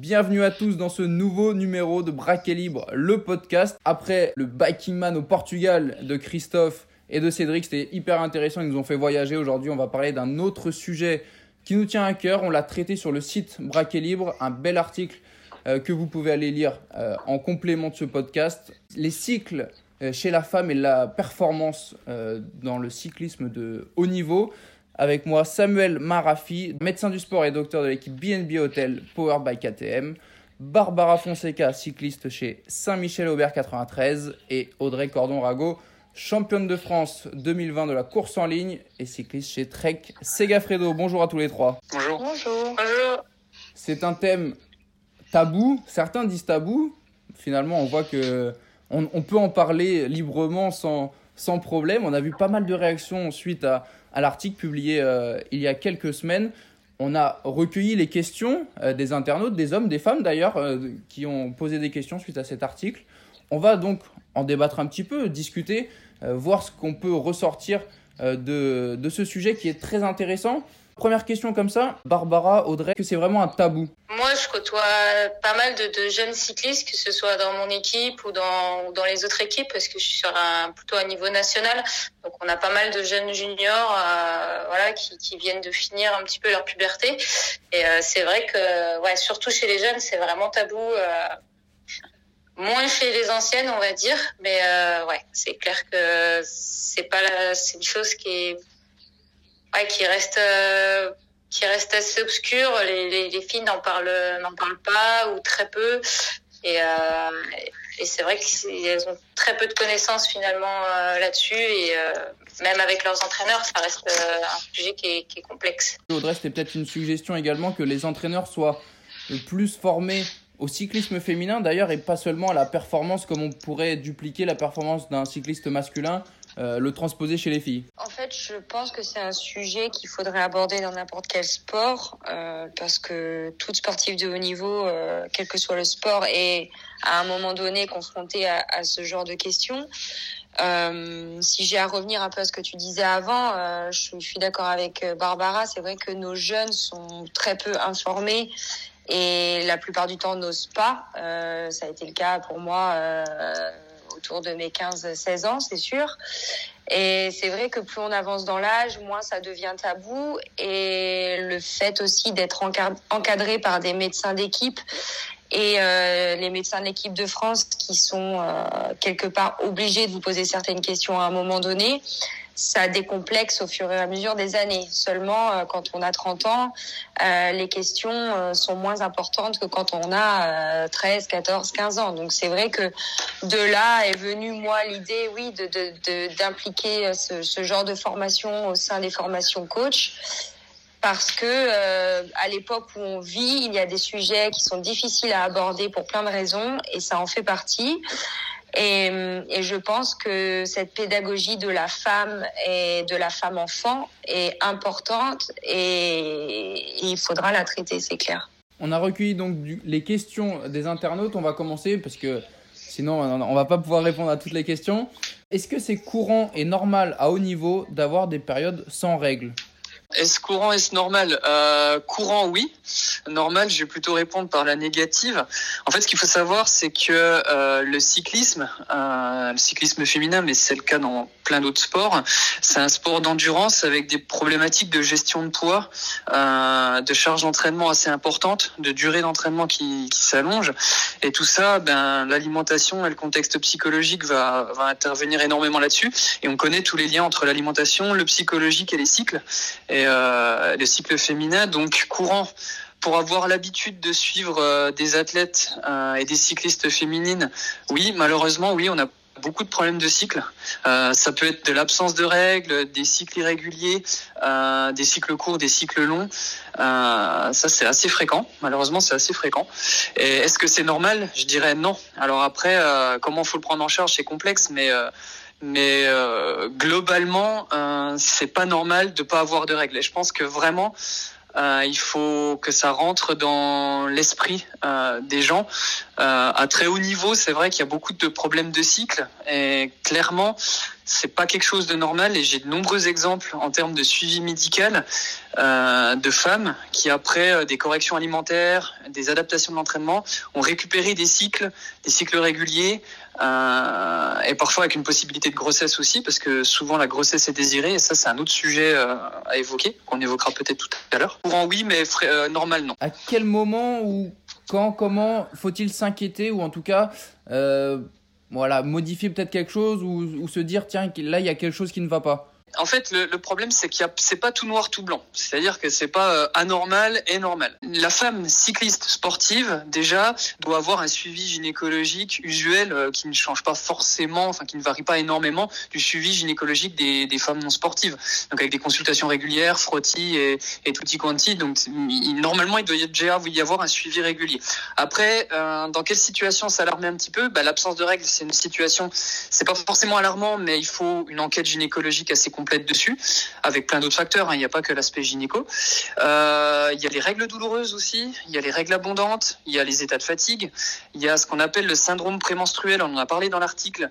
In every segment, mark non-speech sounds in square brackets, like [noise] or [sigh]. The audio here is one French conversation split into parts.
Bienvenue à tous dans ce nouveau numéro de Braquet Libre, le podcast. Après le Biking Man au Portugal de Christophe et de Cédric, c'était hyper intéressant, ils nous ont fait voyager. Aujourd'hui, on va parler d'un autre sujet qui nous tient à cœur. On l'a traité sur le site Braquet Libre, un bel article euh, que vous pouvez aller lire euh, en complément de ce podcast. Les cycles euh, chez la femme et la performance dans le cyclisme de haut niveau. Avec moi, Samuel Marafi, médecin du sport et docteur de l'équipe BNB Hotel Powered by KTM. Barbara Fonseca, cycliste chez Saint-Michel-Aubert 93. Et Audrey Cordon-Rago, championne de France 2020 de la course en ligne et cycliste chez Trek Segafredo. Bonjour à tous les trois. Bonjour. Bonjour. Bonjour. C'est un thème tabou. Certains disent tabou. Finalement, on voit que on, peut en parler librement sans, sans problème. On a vu pas mal de réactions suite à, à l'article publié euh, il y a quelques semaines. On a recueilli les questions euh, des internautes, des hommes, des femmes d'ailleurs, euh, qui ont posé des questions suite à cet article. On va donc en débattre un petit peu, discuter, voir ce qu'on peut ressortir de, de ce sujet qui est très intéressant. Première question comme ça, Barbara, Audrey, que c'est vraiment un tabou? Moi, je côtoie pas mal de, jeunes cyclistes, que ce soit dans mon équipe ou dans, les autres équipes, parce que je suis sur un, plutôt à niveau national. Donc, on a pas mal de jeunes juniors euh, voilà, qui, viennent de finir un petit peu leur puberté. Et euh, c'est vrai que, ouais, surtout chez les jeunes, c'est vraiment tabou. Euh, moins chez les anciennes, on va dire. Mais ouais, c'est clair que c'est une chose qui est ouais, qui reste euh, qui reste assez obscur. Les, les, les filles n'en parlent n'en parlent pas ou très peu. Et, euh, et c'est vrai qu'elles ont très peu de connaissances finalement euh, là-dessus et même avec leurs entraîneurs, ça reste un sujet qui est, qui est complexe. Audrey, c'était peut-être une suggestion également que les entraîneurs soient plus formés au cyclisme féminin d'ailleurs et pas seulement à la performance comme on pourrait dupliquer la performance d'un cycliste masculin euh, le transposer chez les filles En fait, je pense que c'est un sujet qu'il faudrait aborder dans n'importe quel sport, euh, parce que toute sportive de haut niveau, euh, quel que soit le sport, est à un moment donné confrontée à, ce genre de questions. Si j'ai à revenir un peu à ce que tu disais avant, je suis d'accord avec Barbara. C'est vrai que nos jeunes sont très peu informés et la plupart du temps n'osent pas. Ça a été le cas pour moi autour de mes 15-16 ans, c'est sûr. Et c'est vrai que plus on avance dans l'âge, moins ça devient tabou. Et le fait aussi d'être encadré par des médecins d'équipe et euh, les médecins de l'équipe de France qui sont euh, quelque part obligés de vous poser certaines questions à un moment donné, ça décomplexe au fur et à mesure des années. Seulement, euh, quand on a 30 ans, euh, les questions euh, sont moins importantes que quand on a 13, 14, 15 ans. Donc c'est vrai que de là est venue moi l'idée, oui, d'impliquer ce, genre de formation au sein des formations coach parce que à l'époque où on vit, il y a des sujets qui sont difficiles à aborder pour plein de raisons et ça en fait partie. Et, et, je pense que cette pédagogie de la femme et de la femme enfant est importante et, il faudra la traiter, c'est clair. On a recueilli donc les questions des internautes. On va commencer parce que sinon on va pas pouvoir répondre à toutes les questions. Est-ce que c'est courant et normal à haut niveau d'avoir des périodes sans règles? Est-ce courant, est-ce normal? Euh, Courant, oui. Normal, je vais plutôt répondre par la négative. En fait, ce qu'il faut savoir, c'est que euh, le cyclisme, euh, le cyclisme féminin, mais c'est le cas dans plein d'autres sports, c'est un sport d'endurance avec des problématiques de gestion de poids, euh, de charge d'entraînement assez importante, de durée d'entraînement qui, qui s'allonge. Et tout ça, ben, l'alimentation et le contexte psychologique va, va intervenir énormément là-dessus. Et on connaît tous les liens entre l'alimentation, le psychologique et les cycles. Euh, le cycle féminin, donc courant pour avoir l'habitude de suivre euh, des athlètes euh, et des cyclistes féminines, oui, malheureusement, oui, on a beaucoup de problèmes de cycle. Ça peut être de l'absence de règles, des cycles irréguliers, des cycles courts, des cycles longs. Ça, c'est assez fréquent. Malheureusement, c'est assez fréquent. Et est-ce que c'est normal? Je dirais non. Alors après, comment faut le prendre en charge? C'est complexe, mais mais euh, globalement, euh, c'est pas normal de pas avoir de règles. Et je pense que vraiment, euh, il faut que ça rentre dans l'esprit euh, des gens. Euh, à très haut niveau, c'est vrai qu'il y a beaucoup de problèmes de cycle et clairement, c'est pas quelque chose de normal et j'ai de nombreux exemples en termes de suivi médical euh, de femmes qui après des corrections alimentaires, des adaptations de l'entraînement, ont récupéré des cycles, des cycles réguliers euh, et parfois avec une possibilité de grossesse aussi parce que souvent la grossesse est désirée et ça c'est un autre sujet euh, à évoquer qu'on évoquera peut-être tout à l'heure. Courant oui mais euh, normal non. À quel moment ou quand comment faut-il s'inquiéter ou en tout cas euh, voilà, modifier peut-être quelque chose ou se dire tiens là il y a quelque chose qui ne va pas? En fait, le, problème, c'est qu'il c'est pas tout noir, tout blanc. C'est-à-dire que c'est pas euh, anormal et normal. La femme cycliste sportive, déjà, doit avoir un suivi gynécologique usuel euh, qui ne change pas forcément, enfin, qui ne varie pas énormément du suivi gynécologique des, des femmes non sportives. Donc, avec des consultations régulières, frottis et, et tutti quanti. Donc, il, normalement, il doit déjà y avoir un suivi régulier. Après, euh, dans quelle situation s'alarmer un petit peu? Bah, L'absence de règles, c'est une situation, c'est pas forcément alarmant, mais il faut une enquête gynécologique assez complète dessus, avec plein d'autres facteurs. Hein. Il n'y a pas que l'aspect gynéco. Euh, il y a les règles douloureuses aussi. Il y a les règles abondantes. Il y a les états de fatigue. Il y a ce qu'on appelle le syndrome prémenstruel. On en a parlé dans l'article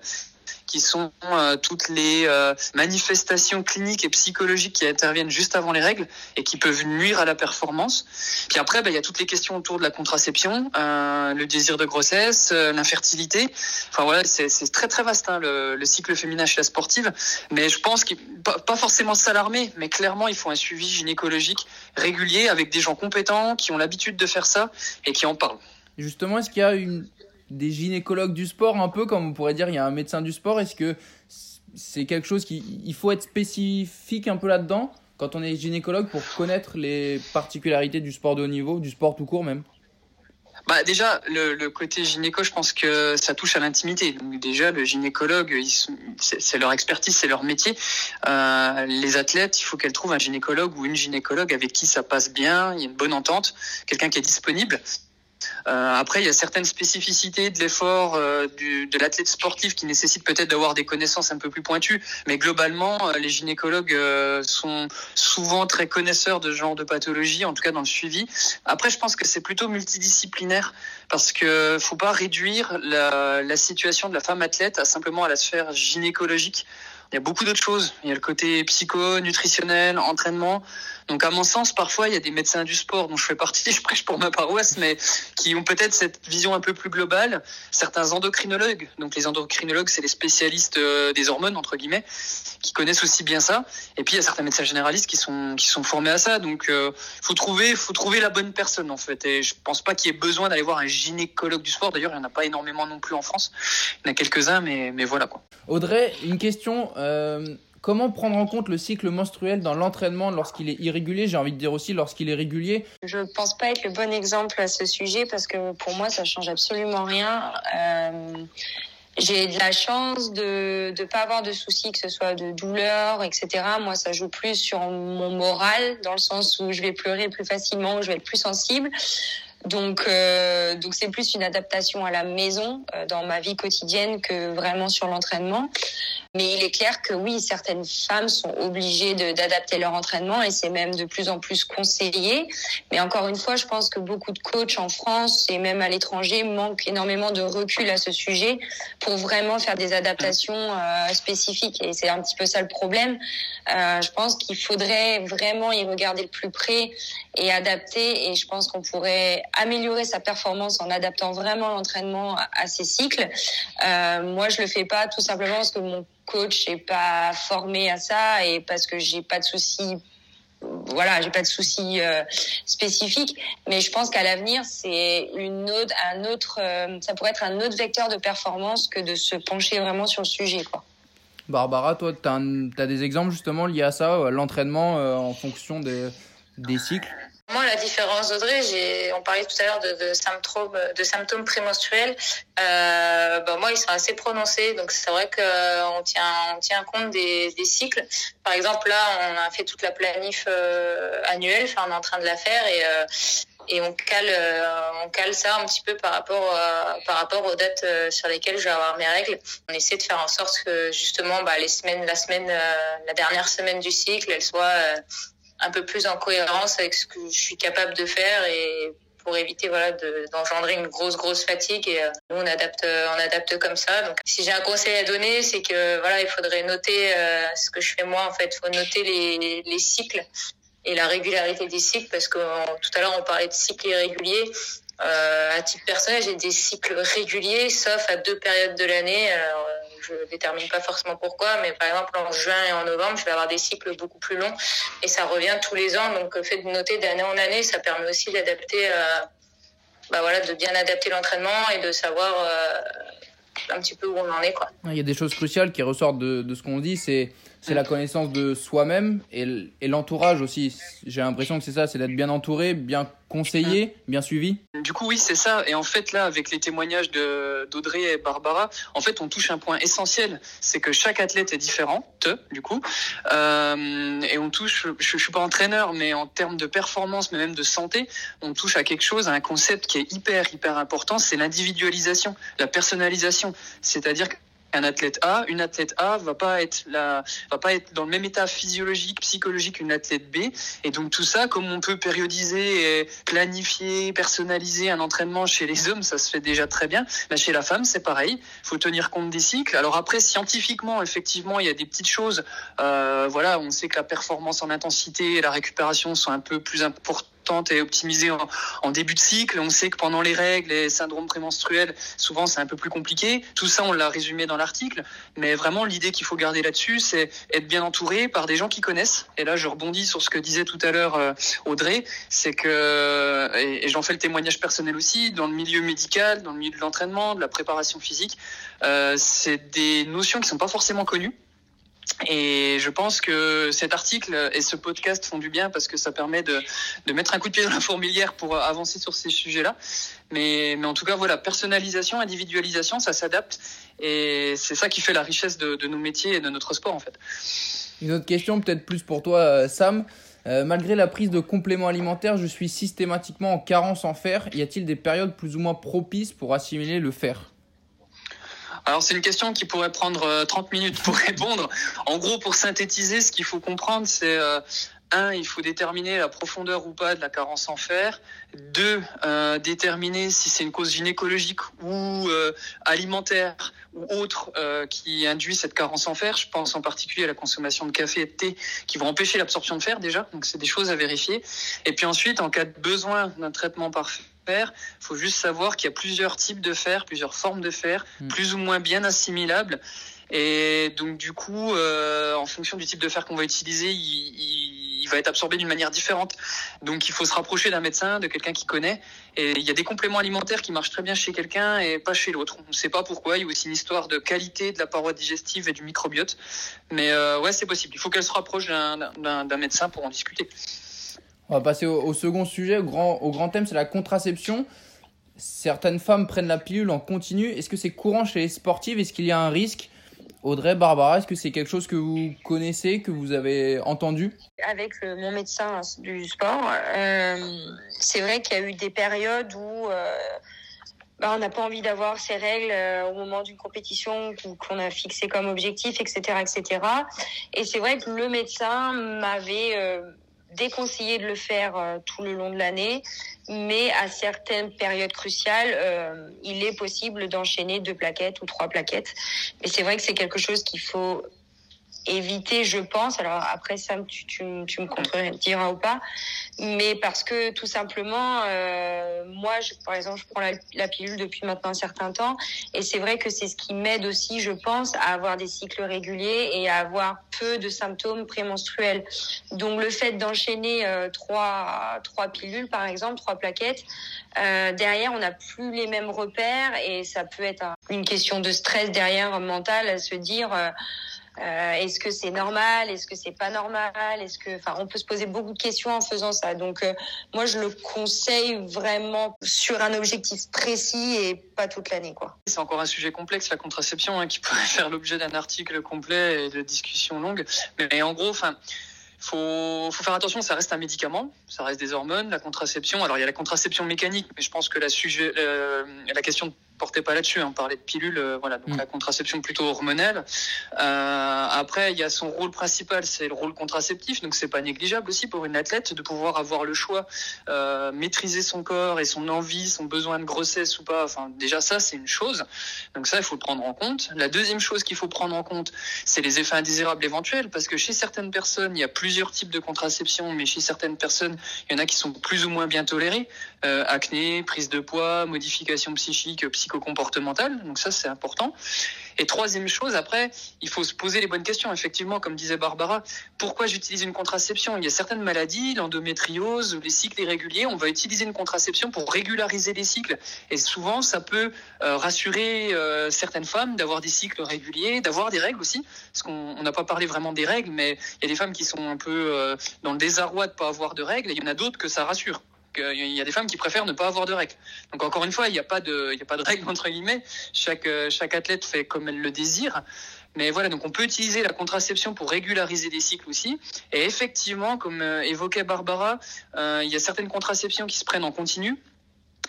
qui sont euh, toutes les euh, manifestations cliniques et psychologiques qui interviennent juste avant les règles et qui peuvent nuire à la performance. Puis après, bah, il y a toutes les questions autour de la contraception, euh, le désir de grossesse, l'infertilité. Enfin voilà, c'est très très vaste hein, le, le, cycle féminin chez la sportive. Mais je pense qu'il pas, pas forcément s'alarmer, mais clairement il faut un suivi gynécologique régulier avec des gens compétents qui ont l'habitude de faire ça et qui en parlent. Justement, est-ce qu'il y a une des gynécologues du sport, un peu comme on pourrait dire, il y a un médecin du sport. Est-ce que c'est quelque chose qui il faut être spécifique un peu là-dedans quand on est gynécologue pour connaître les particularités du sport de haut niveau, du sport tout court même? Bah déjà le, côté gynéco, je pense que ça touche à l'intimité. Donc déjà le gynécologue, c'est leur expertise, c'est leur métier. Euh, les athlètes, il faut qu'elles trouvent un gynécologue ou une gynécologue avec qui ça passe bien, il y a une bonne entente, quelqu'un qui est disponible. Euh, après, il y a certaines spécificités de l'effort euh, de l'athlète sportif qui nécessitent peut-être d'avoir des connaissances un peu plus pointues, mais globalement, euh, les gynécologues sont souvent très connaisseurs de ce genre de pathologie, en tout cas dans le suivi. Après, je pense que c'est plutôt multidisciplinaire parce que faut pas réduire la, la situation de la femme athlète à simplement à la sphère gynécologique. Il y a beaucoup d'autres choses. Il y a le côté psycho, nutritionnel, entraînement. Donc à mon sens, parfois, il y a des médecins du sport dont je fais partie, [laughs] je prêche pour ma paroisse, mais qui ont peut-être cette vision un peu plus globale. Certains endocrinologues, donc les endocrinologues, c'est les spécialistes euh, des hormones, entre guillemets, qui connaissent aussi bien ça. Et puis il y a certains médecins généralistes qui sont, qui sont formés à ça. Donc euh, faut trouver, faut trouver la bonne personne, en fait. Et je pense pas qu'il y ait besoin d'aller voir un gynécologue du sport. D'ailleurs, il n'y en a pas énormément non plus en France. Il y en a quelques-uns, mais, mais voilà quoi. Audrey, une question. Euh, comment prendre en compte le cycle menstruel dans l'entraînement lorsqu'il est irrégulier? J'ai envie de dire aussi lorsqu'il est régulier. Je pense pas être le bon exemple à ce sujet parce que pour moi, ça change absolument rien. Euh, j'ai de la chance de ne pas avoir de soucis, que ce soit de douleur, etc. Moi, ça joue plus sur mon moral, dans le sens où je vais pleurer plus facilement, où je vais être plus sensible. Donc, euh, donc c'est plus une adaptation à la maison dans ma vie quotidienne que vraiment sur l'entraînement. Mais il est clair que oui, certaines femmes sont obligées d'adapter leur entraînement et c'est même de plus en plus conseillé. Mais encore une fois, je pense que beaucoup de coachs en France et même à l'étranger manquent énormément de recul à ce sujet pour vraiment faire des adaptations euh, spécifiques. Et c'est un petit peu ça le problème. Euh, je pense qu'il faudrait vraiment y regarder de plus près et adapter. Et je pense qu'on pourrait améliorer sa performance en adaptant vraiment l'entraînement à ces cycles. Euh, moi, je le fais pas tout simplement parce que mon coach n'est pas formé à ça et parce que j'ai pas de soucis voilà, j'ai pas de soucis euh, spécifiques, mais je pense qu'à l'avenir, c'est une autre, un autre, euh, ça pourrait être un autre vecteur de performance que de se pencher vraiment sur le sujet. Barbara, toi, tu as, des exemples justement liés à ça, l'entraînement euh, en fonction des cycles? Moi, la différence d'Audrey, on parlait tout à l'heure de, de, symptômes, de symptômes prémenstruels. Euh, ben moi, ils sont assez prononcés, donc c'est vrai qu'on tient, on tient compte des, des, cycles. Par exemple, là, on a fait toute la planif euh, annuelle, enfin, on est en train de la faire et euh, et on cale euh, on cale ça un petit peu par rapport euh, par rapport aux dates euh, sur lesquelles je vais avoir mes règles. On essaie de faire en sorte que justement bah, les semaines la semaine la dernière semaine du cycle elle soit un peu plus en cohérence avec ce que je suis capable de faire et pour éviter voilà d'engendrer une grosse grosse fatigue. Et nous on adapte on adapte comme ça. Donc si j'ai un conseil à donner c'est que voilà il faudrait noter ce que je fais moi en fait. Faut noter les, les cycles et la régularité des cycles parce que tout à l'heure on parlait de cycles irréguliers. Euh, à titre personnel, j'ai des cycles réguliers, sauf à deux périodes de l'année. Alors, je détermine pas forcément pourquoi, mais par exemple en juin et en novembre, je vais avoir des cycles beaucoup plus longs et ça revient tous les ans. Donc, le fait de noter d'année en année, ça permet aussi d'adapter, euh, bah voilà, de bien adapter l'entraînement et de savoir euh, un petit peu où on en est, quoi. Il y a des choses cruciales qui ressortent de, de ce qu'on dit, c'est c'est la connaissance de soi-même et, l'entourage aussi. J'ai l'impression que c'est ça, c'est d'être bien entouré, bien conseillé, bien suivi. Du coup, oui, c'est ça. Et en fait, là, avec les témoignages d'Audrey et Barbara, en fait, on touche un point essentiel, c'est que chaque athlète est différent, du coup, euh, et on touche. Je, je suis pas entraîneur, mais en termes de performance, mais même de santé, on touche à quelque chose, à un concept qui est hyper, hyper important, c'est l'individualisation, la personnalisation. C'est-à-dire que un athlète A, une athlète A va pas être la, va pas être dans le même état physiologique, psychologique qu'une athlète B. Et donc tout ça, comme on peut périodiser, et planifier, personnaliser un entraînement chez les hommes, ça se fait déjà très bien. Mais chez la femme, c'est pareil. Faut tenir compte des cycles. Alors après, scientifiquement, effectivement, il y a des petites choses. Euh, voilà, on sait que la performance en intensité et la récupération sont un peu plus importantes et optimisée en, début de cycle. On sait que pendant les règles, les syndromes prémenstruels, souvent c'est un peu plus compliqué. Tout ça, on l'a résumé dans l'article. Mais vraiment, l'idée qu'il faut garder là-dessus, c'est être bien entouré par des gens qui connaissent. Et là, je rebondis sur ce que disait tout à l'heure euh, Audrey, c'est que, et, j'en fais le témoignage personnel aussi, dans le milieu médical, dans le milieu de l'entraînement, de la préparation physique, euh, c'est des notions qui sont pas forcément connues. Et je pense que cet article et ce podcast font du bien parce que ça permet de, de mettre un coup de pied dans la fourmilière pour avancer sur ces sujets-là. Mais, mais en tout cas, voilà, personnalisation, individualisation, ça s'adapte. Et c'est ça qui fait la richesse de, de nos métiers et de notre sport, en fait. Une autre question, peut-être plus pour toi, euh, Sam. Euh, malgré la prise de compléments alimentaires, je suis systématiquement en carence en fer. Y a-t-il des périodes plus ou moins propices pour assimiler le fer? Alors c'est une question qui pourrait prendre 30 euh, minutes pour [laughs] répondre. En gros, pour synthétiser, ce qu'il faut comprendre, c'est euh, un, il faut déterminer la profondeur ou pas de la carence en fer. Deux, euh, déterminer si c'est une cause gynécologique ou alimentaire ou autre qui induit cette carence en fer. Je pense en particulier à la consommation de café et de thé qui vont empêcher l'absorption de fer déjà. Donc c'est des choses à vérifier. Et puis ensuite, en cas de besoin d'un traitement parfait il faut juste savoir qu'il y a plusieurs types de fer, plusieurs formes de fer, hmm. plus ou moins bien assimilables. Et donc du coup, euh, en fonction du type de fer qu'on va utiliser, il, va être absorbé d'une manière différente. Donc il faut se rapprocher d'un médecin, de quelqu'un qui connaît. Et il y a des compléments alimentaires qui marchent très bien chez quelqu'un et pas chez l'autre. On ne sait pas pourquoi. Il y a aussi une histoire de qualité de la paroi digestive et du microbiote. Mais euh, ouais, c'est possible. Il faut qu'elle se rapproche d'un médecin pour en discuter. On va passer au, second sujet, au grand, au grand thème, c'est la contraception. Certaines femmes prennent la pilule en continu. Est-ce que c'est courant chez les sportives? Est-ce qu'il y a un risque? Audrey, Barbara, est-ce que c'est quelque chose que vous connaissez, que vous avez entendu? Avec mon médecin du sport, euh, c'est vrai qu'il y a eu des périodes où euh, bah, on n'a pas envie d'avoir ces règles euh, au moment d'une compétition qu'on a fixé comme objectif, etc., etc. Et c'est vrai que le médecin m'avait déconseillé de le faire euh, tout le long de l'année, mais à certaines périodes cruciales, euh, il est possible d'enchaîner deux plaquettes ou trois plaquettes. Mais c'est vrai que c'est quelque chose qu'il faut éviter, je pense. Alors après, Sam, tu, tu, tu me contrediras ou pas, mais parce que tout simplement, euh, moi, je, par exemple, je prends la, pilule depuis maintenant un certain temps, et c'est vrai que c'est ce qui m'aide aussi, je pense, à avoir des cycles réguliers et à avoir peu de symptômes prémenstruels. Donc le fait d'enchaîner euh, trois trois pilules, par exemple, trois plaquettes, euh, derrière, on n'a plus les mêmes repères et ça peut être une question de stress derrière mental à se dire. Euh, est-ce que c'est normal? Est-ce que c'est pas normal? Est-ce que, enfin, on peut se poser beaucoup de questions en faisant ça. Donc, euh, moi, je le conseille vraiment sur un objectif précis et pas toute l'année, quoi. C'est encore un sujet complexe, la contraception, hein, qui [laughs] pourrait faire l'objet d'un article complet et de discussions longues. Mais, en gros, enfin. Faut, faire attention, ça reste un médicament, ça reste des hormones, la contraception. Alors il y a la contraception mécanique, mais je pense que la, euh, la question portait pas là-dessus. Hein. On parlait de pilule, voilà, donc mm. la contraception plutôt hormonale. après, il y a son rôle principal, c'est le rôle contraceptif, donc c'est pas négligeable aussi pour une athlète de pouvoir avoir le choix, maîtriser son corps et son envie, son besoin de grossesse ou pas. Enfin, déjà ça, c'est une chose. Donc ça, il faut le prendre en compte. La deuxième chose qu'il faut prendre en compte, c'est les effets indésirables éventuels, parce que chez certaines personnes, il y a plusieurs types de contraception, mais chez certaines personnes, il y en a qui sont plus ou moins bien tolérés. Euh, acné, prise de poids, modification psychique, psychocomportementale. Donc ça, c'est important. Et troisième chose, après, il faut se poser les bonnes questions. Effectivement, comme disait Barbara, pourquoi j'utilise une contraception? Il y a certaines maladies, l'endométriose, les cycles irréguliers. On va utiliser une contraception pour régulariser les cycles. Et souvent, ça peut euh, rassurer euh, certaines femmes d'avoir des cycles réguliers, d'avoir des règles aussi. Parce qu'on n'a pas parlé vraiment des règles, mais il y a des femmes qui sont un peu euh, dans le désarroi de pas avoir de règles. Et il y en a d'autres que ça rassure il y a des femmes qui préfèrent ne pas avoir de règles. Donc encore une fois, il n'y a pas de, il y a pas de règles entre guillemets. Chaque euh, chaque athlète fait comme elle le désire. Mais voilà, donc on peut utiliser la contraception pour régulariser des cycles aussi. Et effectivement, comme euh, évoquait Barbara, euh, il y a certaines contraceptions qui se prennent en continu.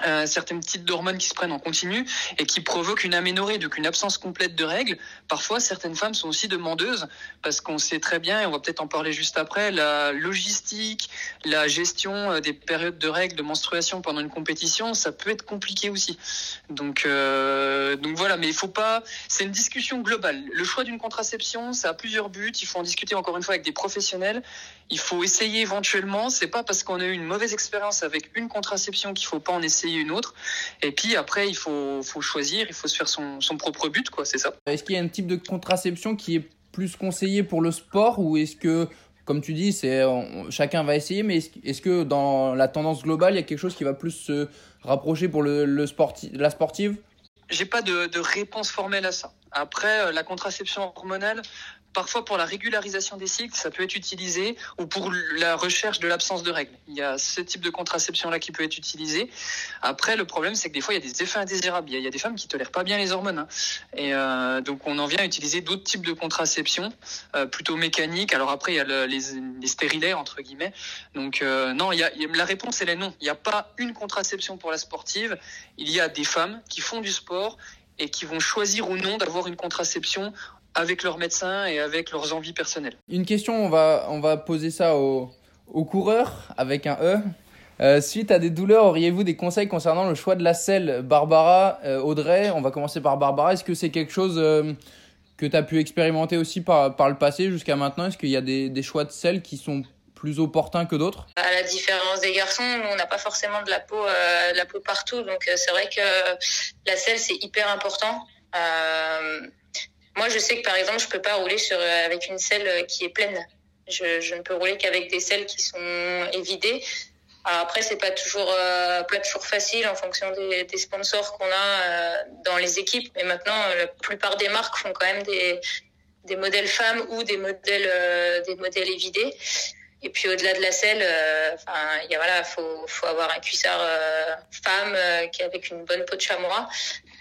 Euh, certaines types d'hormones qui se prennent en continu et qui provoquent une aménorrhée, donc une absence complète de règles. Parfois, certaines femmes sont aussi demandeuses parce qu'on sait très bien, et on va peut-être en parler juste après, la logistique, la gestion euh, des périodes de règles, de menstruation pendant une compétition, ça peut être compliqué aussi. Donc, euh, donc voilà, mais il faut pas. C'est une discussion globale. Le choix d'une contraception, ça a plusieurs buts. Il faut en discuter encore une fois avec des professionnels. Il faut essayer éventuellement. C'est pas parce qu'on a eu une mauvaise expérience avec une contraception qu'il faut pas en essayer une autre. Et puis après, il faut, faut choisir, il faut se faire son, son propre but, quoi, c'est ça. Est-ce qu'il y a un type de contraception qui est plus conseillé pour le sport ou est-ce que, comme tu dis, c'est chacun va essayer, mais est-ce, que dans la tendance globale, il y a quelque chose qui va plus se rapprocher pour le, le sportif, la sportive? J'ai pas de, de réponse formelle à ça. Après, euh, la contraception hormonale, Parfois, pour la régularisation des cycles, ça peut être utilisé, ou pour la recherche de l'absence de règles. Il y a ce type de contraception-là qui peut être utilisé. Après, le problème, c'est que des fois, il y a des effets indésirables. Il y a, des femmes qui tolèrent pas bien les hormones. Hein. Et euh, donc, on en vient à utiliser d'autres types de contraception, euh, plutôt mécaniques. Alors après, il y a les, les entre guillemets. Donc, euh, non, la réponse, elle est non. Il n'y a pas une contraception pour la sportive. Il y a des femmes qui font du sport et qui vont choisir ou non d'avoir une contraception avec leurs médecins et avec leurs envies personnelles. Une question, on va, on va poser ça aux, aux coureurs avec un E. Euh, suite à des douleurs, auriez-vous des conseils concernant le choix de la selle Barbara, euh, Audrey, on va commencer par Barbara. Est-ce que c'est quelque chose euh, que tu as pu expérimenter aussi par, par le passé jusqu'à maintenant? Est-ce qu'il y a des, des, choix de selle qui sont plus opportuns que d'autres? À la différence des garçons, nous, on n'a pas forcément de la peau, de la peau partout. Donc c'est vrai que la selle, c'est hyper important. Moi, je sais que par exemple, je peux pas rouler sur euh, avec une selle euh, qui est pleine. Je, ne peux rouler qu'avec des selles qui sont évidées. Après, c'est pas toujours euh, pas toujours facile en fonction des, sponsors qu'on a dans les équipes. Mais maintenant, la plupart des marques font quand même des modèles femmes ou des modèles des modèles évidés. Et puis au-delà de la selle, enfin, il y a voilà, faut faut avoir un cuissard femme qui avec une bonne peau de chamois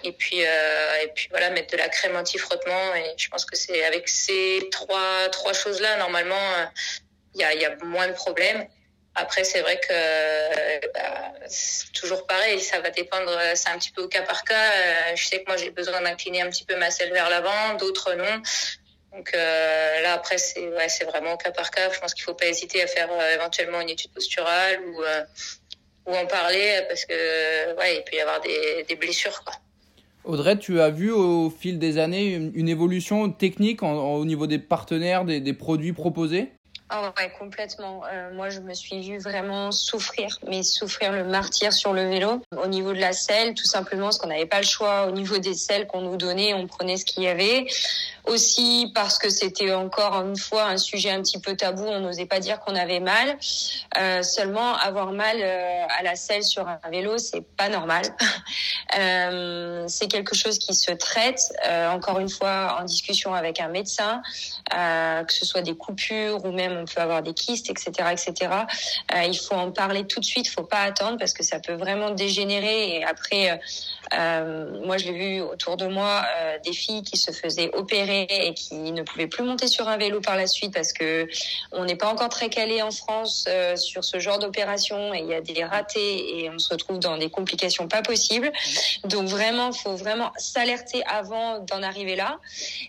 et puis euh, et puis voilà mettre de la crème anti-frottement. Et je pense que c'est avec ces trois trois choses là normalement il euh, y a, y a moins de problèmes. Après c'est vrai que euh, bah, c'est toujours pareil. Ça va dépendre c'est un petit peu au cas par cas. Je sais que moi j'ai besoin d'incliner un petit peu ma selle vers l'avant d'autres non. Donc euh, là après c'est ouais c'est vraiment au cas par cas. Je pense qu'il faut pas hésiter à faire éventuellement une étude posturale ou ou en parler parce que ouais il peut y avoir des, des blessures quoi Audrey, tu as vu au fil des années une, évolution technique au niveau des partenaires, des produits proposés? Ah ouais, complètement. Euh, moi, je me suis vue vraiment souffrir, mais souffrir le martyr sur le vélo. Au niveau de la selle, tout simplement, parce qu'on n'avait pas le choix. Au niveau des selles qu'on nous donnait, on prenait ce qu'il y avait. Aussi parce que c'était encore une fois un sujet un petit peu tabou, on n'osait pas dire qu'on avait mal. Euh, seulement, avoir mal euh, à la selle sur un vélo, c'est pas normal. [laughs] c'est quelque chose qui se traite, encore une fois, en discussion avec un médecin, que ce soit des coupures ou même on peut avoir des kystes, etc., etc. Euh, il faut en parler tout de suite, faut pas attendre parce que ça peut vraiment dégénérer. Et après, euh, moi, je l'ai vu autour de moi des filles qui se faisaient opérer et qui ne pouvaient plus monter sur un vélo par la suite parce que on n'est pas encore très calé en France sur ce genre d'opération et il y a des ratés et on se retrouve dans des complications pas possibles. Donc vraiment, faut vraiment s'alerter avant d'en arriver là.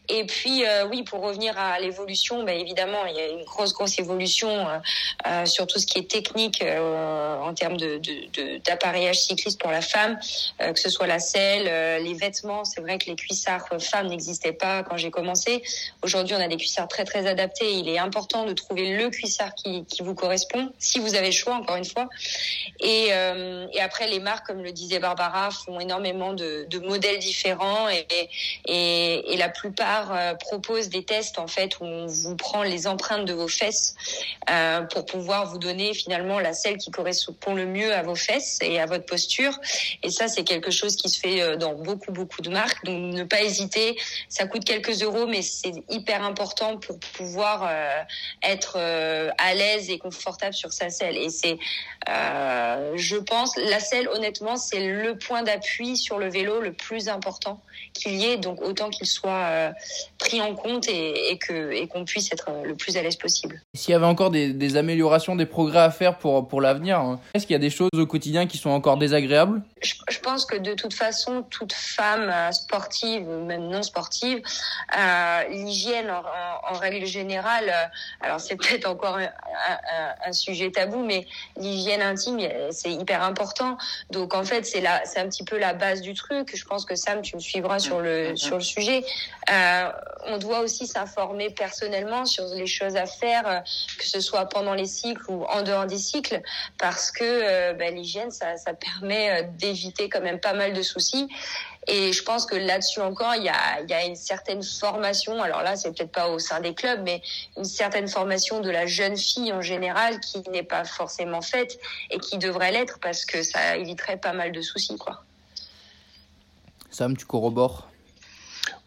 Et puis oui, pour revenir à l'évolution, ben, évidemment, il y a une grosse, évolution euh, euh, sur tout ce qui est technique euh, en termes de, d'appareillage cycliste pour la femme, que ce soit la selle, les vêtements. C'est vrai que les cuissards femmes n'existaient pas quand j'ai commencé. Aujourd'hui, on a des cuissards très, très adaptés. Il est important de trouver le cuissard qui, vous correspond, si vous avez le choix, encore une fois. Et, et après, les marques, comme le disait Barbara, font énormément de, de modèles différents et, et, et la plupart proposent des tests, en fait, où on vous prend les empreintes de vos fesses euh, pour pouvoir vous donner finalement la selle qui correspond le mieux à vos fesses et à votre posture. Et ça, c'est quelque chose qui se fait euh, dans beaucoup, beaucoup de marques. Donc, ne pas hésiter. Ça coûte quelques euros, mais c'est hyper important pour pouvoir euh, être à l'aise et confortable sur sa selle. Et c'est, je pense, la selle, honnêtement, c'est le point d'appui sur le vélo le plus important qu'il y ait. Donc, autant qu'il soit pris en compte et, et que et qu'on puisse être le plus à l'aise possible. S'il y avait encore des, des, améliorations, des progrès à faire pour, pour l'avenir, hein, est-ce qu'il y a des choses au quotidien qui sont encore désagréables? Je, je, pense que de toute façon, toute femme euh, sportive même non sportive, euh, l'hygiène en, en, règle générale, euh, alors c'est [laughs] peut-être encore un, un, un, sujet tabou, mais l'hygiène intime, c'est hyper important. Donc en fait, c'est c'est un petit peu la base du truc. Je pense que Sam, tu me suivras sur le, sur le sujet. Euh, on doit aussi s'informer personnellement sur les choses à faire, euh, que ce soit pendant les cycles ou en dehors des cycles, parce que euh, bah, l'hygiène, ça, permet euh, d'éviter quand même pas mal de soucis. Et je pense que là-dessus encore, il y a, il y a une certaine formation. Alors là, c'est peut-être pas au sein des clubs, mais une certaine formation de la jeune fille en général qui n'est pas forcément faite et qui devrait l'être parce que ça éviterait pas mal de soucis, quoi. Sam, tu corrobores?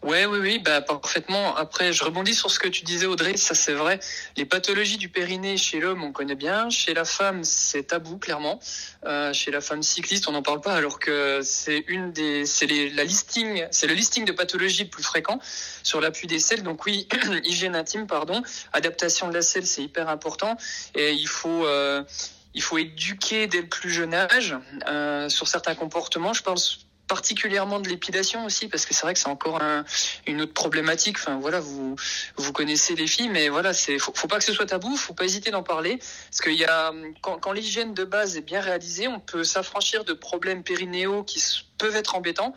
Ouais, oui, oui, bah parfaitement. Après, je rebondis sur ce que tu disais, Audrey. Ça, c'est vrai. Les pathologies du périnée chez l'homme, on connaît bien. Chez la femme, c'est tabou, clairement. Euh, chez la femme cycliste, on n'en parle pas, alors que c'est une des, c'est la listing, c'est le listing de pathologies plus fréquent sur l'appui des selles. Donc oui, [clears throat] hygiène intime, pardon, adaptation de la selle, c'est hyper important. Et il faut euh, il faut éduquer dès le plus jeune âge euh, sur certains comportements. Je pense particulièrement de l'épilation aussi parce que c'est vrai que c'est encore un, une autre problématique. Voilà vous vous connaissez les filles mais voilà c'est faut, faut pas que ce soit tabou faut pas hésiter d'en parler. Parce qu'il y a quand, quand l'hygiène de base est bien réalisée on peut s'affranchir de problèmes périnéaux qui peuvent être embêtants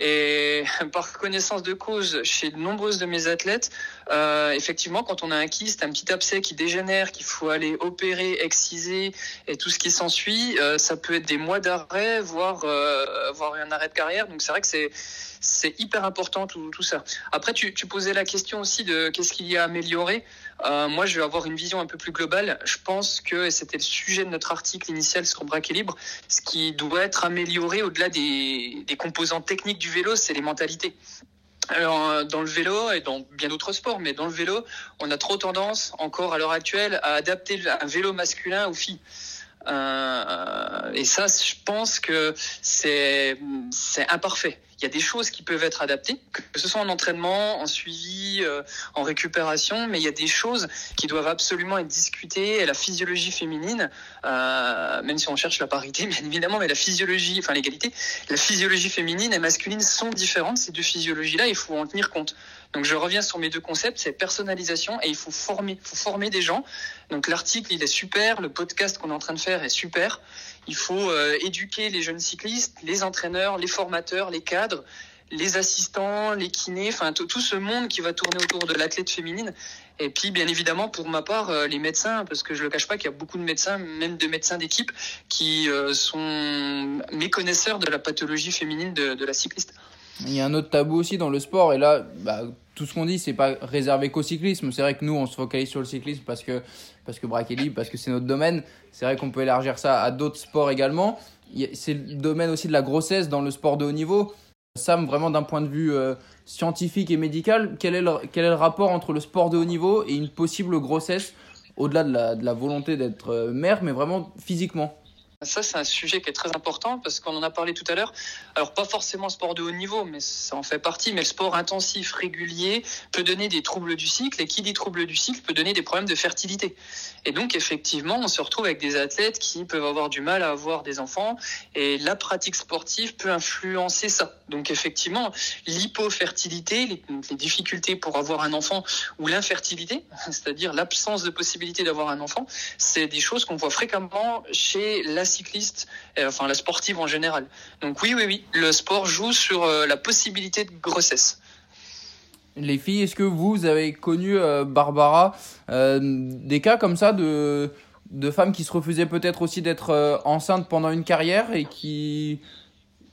et [laughs] par connaissance de cause, chez de nombreuses de mes athlètes, euh, effectivement, quand on a un kyste, un petit abcès qui dégénère, qu'il faut aller opérer, exciser et tout ce qui s'ensuit, euh, ça peut être des mois d'arrêt, voire, euh, voire un arrêt de carrière. Donc c'est vrai que c'est c'est hyper important tout, tout ça. Après, tu, tu posais la question aussi de qu'est-ce qu'il y a à améliorer. Euh, moi, je vais avoir une vision un peu plus globale. Je pense que, c'était le sujet de notre article initial sur Braque Libre, ce qui doit être amélioré au-delà des, des composants techniques du vélo, c'est les mentalités. Alors, euh, dans le vélo et dans bien d'autres sports, mais dans le vélo, on a trop tendance, encore à l'heure actuelle, à adapter un vélo masculin aux filles. Euh, et ça, je pense que c'est c'est imparfait. Il y a des choses qui peuvent être adaptées, que ce soit en entraînement, en suivi, euh, en récupération, mais il y a des choses qui doivent absolument être discutées. Et la physiologie féminine, euh, même si on cherche la parité, [laughs] bien évidemment, mais la physiologie, enfin l'égalité, la physiologie féminine et masculine sont différentes. Ces deux physiologies-là, il faut en tenir compte. Donc je reviens sur mes deux concepts, c'est personnalisation et il faut former, faut former des gens. Donc l'article il est super, le podcast qu'on est en train de faire est super. Il faut euh, éduquer les jeunes cyclistes, les entraîneurs, les formateurs, les cadres, les assistants, les kinés, enfin tout, ce monde qui va tourner autour de l'athlète féminine. Et puis, bien évidemment, pour ma part, euh, les médecins, parce que je le cache pas qu'il y a beaucoup de médecins, même de médecins d'équipe, qui euh, sont méconnaisseurs de la pathologie féminine de, de la cycliste. Il y a un autre tabou aussi dans le sport, et là, bah, tout ce qu'on dit, c'est pas réservé qu'au cyclisme. C'est vrai que nous, on se focalise sur le cyclisme parce que, parce que libre, parce que c'est notre domaine. C'est vrai qu'on peut élargir ça à d'autres sports également. C'est le domaine aussi de la grossesse dans le sport de haut niveau. Sam, vraiment d'un point de vue euh, scientifique et médical, quel est, le, quel est le rapport entre le sport de haut niveau et une possible grossesse au-delà de la, de la volonté d'être mère, mais vraiment physiquement? Ça, c'est un sujet qui est très important parce qu'on en a parlé tout à l'heure. Alors, pas forcément sport de haut niveau, mais ça en fait partie. Mais le sport intensif, régulier, peut donner des troubles du cycle. Et qui dit troubles du cycle peut donner des problèmes de fertilité. Et donc, effectivement, on se retrouve avec des athlètes qui peuvent avoir du mal à avoir des enfants. Et la pratique sportive peut influencer ça. Donc, effectivement, l'hypofertilité, les, difficultés pour avoir un enfant ou l'infertilité, [laughs] c'est-à-dire l'absence de possibilité d'avoir un enfant, c'est des choses qu'on voit fréquemment chez la cycliste, euh, enfin la sportive en général. Donc oui, oui, oui, le sport joue sur euh, la possibilité de grossesse. Les filles, est-ce que vous avez connu, euh, Barbara, des cas comme ça de, de femmes qui se refusaient peut-être aussi d'être enceintes pendant une carrière et qui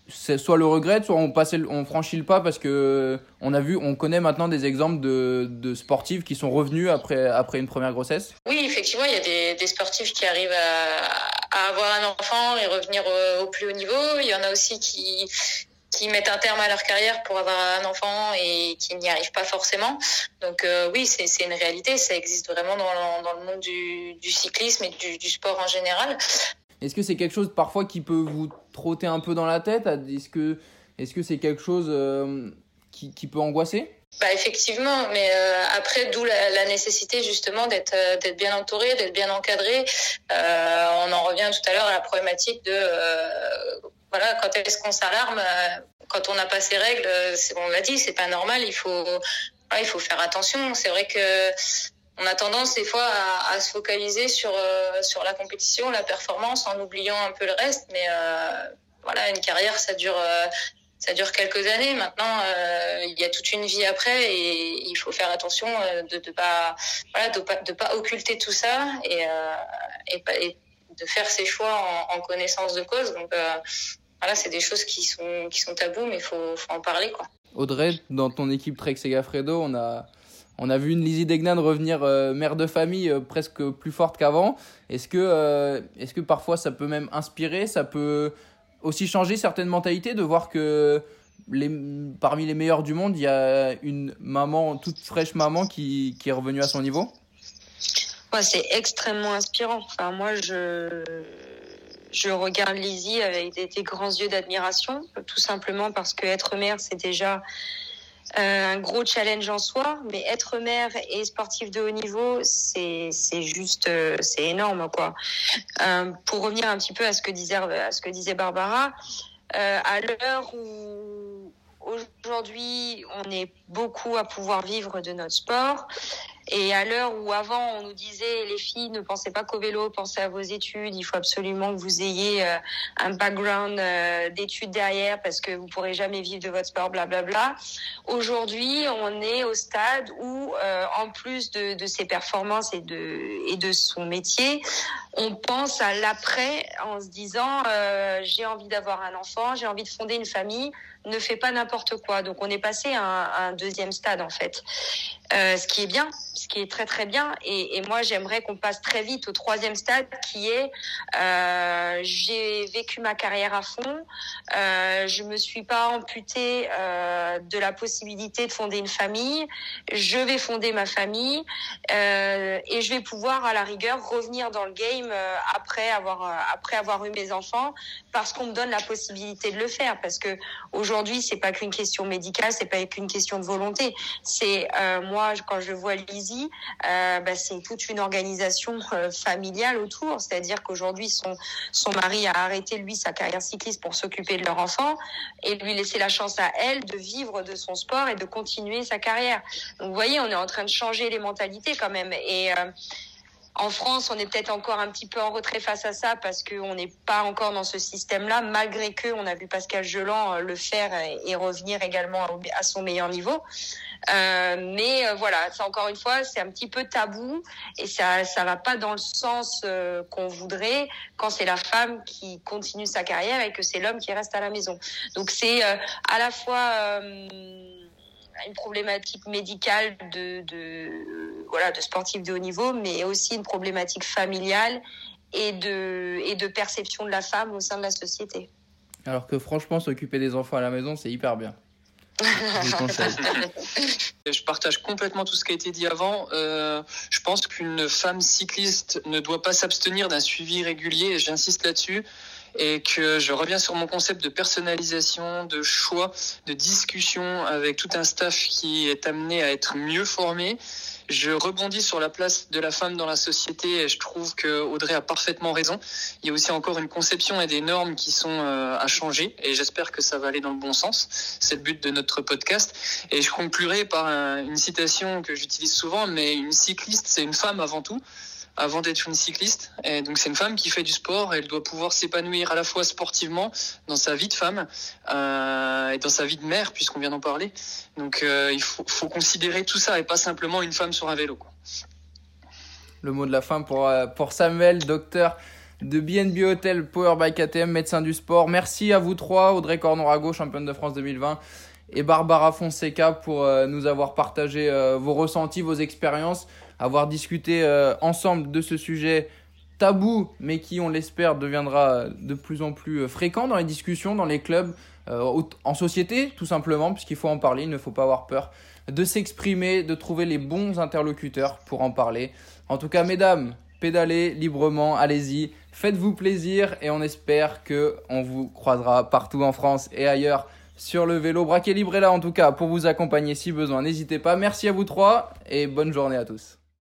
soit le regret, soit on, on franchit le pas parce que on a vu, on connaît maintenant des exemples de, de sportifs qui sont revenus après, après une première grossesse Oui, effectivement, il y a des, des sportifs qui arrivent à, à, avoir un enfant et revenir au, plus haut niveau. Il y en a aussi qui, qui mettent un terme à leur carrière pour avoir un enfant et qui n'y arrivent pas forcément. Donc euh, oui, c'est une réalité, ça existe vraiment dans, dans le monde du, du cyclisme et du, du, sport en général. Est-ce que c'est quelque chose parfois qui peut vous trotter un peu dans la tête Est-ce que est-ce que c'est quelque chose euh, qui, peut angoisser? Bah effectivement, mais euh, après d'où la, la, nécessité justement d'être euh, d'être bien entouré, d'être bien encadré. On en revient tout à l'heure à la problématique de voilà quand est-ce qu'on s'alarme quand on n'a pas ses règles. On l'a dit, c'est pas normal. Il faut il faut faire attention. C'est vrai que on a tendance des fois à, à se focaliser sur euh, sur la compétition, la performance, en oubliant un peu le reste. Mais euh, voilà, une carrière, ça dure euh, ça dure quelques années. Maintenant, euh, il y a toute une vie après, et il faut faire attention de ne pas voilà de de pas occulter tout ça et et, et, de faire ses choix en, en connaissance de cause. Donc voilà, c'est des choses qui sont qui sont tabous, mais il faut, faut en parler quoi. Audrey, dans ton équipe Trek Segafredo, on a on a vu une Lizzie Degnan revenir euh, mère de famille euh, presque plus forte qu'avant. Est-ce que, euh, est-ce que parfois ça peut même inspirer, ça peut aussi changer certaines mentalités de voir que les, parmi les meilleurs du monde, il y a une maman, toute fraîche maman qui, qui est revenue à son niveau? Ouais, C'est extrêmement inspirant. Enfin, moi, je, je regarde Lizzie avec des, des grands yeux d'admiration, tout simplement parce que être mère, c'est déjà un gros challenge en soi, mais être mère et sportif de haut niveau, c'est juste euh, c'est énorme quoi. Euh, pour revenir un petit peu à ce que disait Barbara, euh, à l'heure où aujourd'hui on est beaucoup à pouvoir vivre de notre sport et à l'heure où avant on nous disait les filles ne pensez pas qu'au vélo, pensez à vos études, il faut absolument que vous ayez euh, un background euh, d'études derrière parce que vous pourrez jamais vivre de votre sport, blablabla. Aujourd'hui, on est au stade où euh, en plus de, de ses performances et de et de son métier, on pense à l'après en se disant euh, j'ai envie d'avoir un enfant, j'ai envie de fonder une famille, ne fais pas n'importe quoi. Donc on est passé à un, deuxième stade en fait, euh, ce qui est bien, ce qui est très très bien. Et, moi j'aimerais qu'on passe très vite au troisième stade qui est euh, j'ai vécu ma carrière à fond, euh, je me suis pas amputée euh, de la possibilité de fonder une famille, je vais fonder ma famille et je vais pouvoir à la rigueur revenir dans le game après avoir après avoir eu mes enfants parce qu'on me donne la possibilité de le faire parce que aujourd'hui c'est pas qu'une question médicale c'est pas qu'une question de volonté. C'est euh, moi quand je vois Lizzie euh, bah, c'est toute une organisation euh, familiale autour. C'est-à-dire qu'aujourd'hui son son mari a arrêté lui sa carrière cycliste pour s'occuper de leur enfant et lui laisser la chance à elle de vivre de son sport et de continuer sa carrière. Vous voyez on est en train de changer les mentalités quand même en France, on est peut-être encore un petit peu en retrait face à ça parce qu'on n'est pas encore dans ce système-là, malgré que on a vu Pascal Geland le faire et revenir également à son meilleur niveau. Euh, mais euh, voilà, c'est encore une fois, c'est un petit peu tabou et ça ça va pas dans le sens euh, qu'on voudrait quand c'est la femme qui continue sa carrière et que c'est l'homme qui reste à la maison. Donc c'est euh, à la fois une problématique médicale de, de voilà de sportifs de haut niveau, mais aussi une problématique familiale et de et de perception de la femme au sein de la société. Alors que franchement, s'occuper des enfants à la maison, c'est hyper bien. je [laughs] partage complètement tout ce qui a été dit avant. Euh, je pense qu'une femme cycliste ne doit pas s'abstenir d'un suivi régulier, et j'insiste là-dessus et que je reviens sur mon concept de personnalisation, de choix, de discussion avec tout un staff qui est amené à être mieux formé. Je rebondis sur la place de la femme dans la société et je trouve que Audrey a parfaitement raison. Il y a aussi encore une conception et des normes qui sont euh, à changer et j'espère que ça va aller dans le bon sens. C'est le but de notre podcast. Et je conclurai par une citation que j'utilise souvent, mais une cycliste, c'est une femme avant tout avant d'être une cycliste. Et donc c'est une femme qui fait du sport. Elle doit pouvoir s'épanouir à la fois sportivement dans sa vie de femme euh, et dans sa vie de mère, puisqu'on vient d'en parler. Donc euh, il faut, faut, considérer tout ça et pas simplement une femme sur un vélo. Quoi. Le mot de la fin pour, euh, pour Samuel, docteur de BNB Hotel Power Bike ATM, médecin du sport. Merci à vous trois, Audrey Cornorago, championne de France 2020, et Barbara Fonseca pour euh, nous avoir partagé vos ressentis, vos expériences avoir discuté euh, ensemble de ce sujet tabou, mais qui, on l'espère, deviendra de plus en plus euh, fréquent dans les discussions, dans les clubs, euh, en société, tout simplement, puisqu'il faut en parler, il ne faut pas avoir peur de s'exprimer, de trouver les bons interlocuteurs pour en parler. En tout cas, mesdames, pédalez librement, allez-y, faites-vous plaisir et on espère que on vous croisera partout en France et ailleurs sur le vélo. Braquet libre est là en tout cas pour vous accompagner si besoin. N'hésitez pas. Merci à vous trois et bonne journée à tous.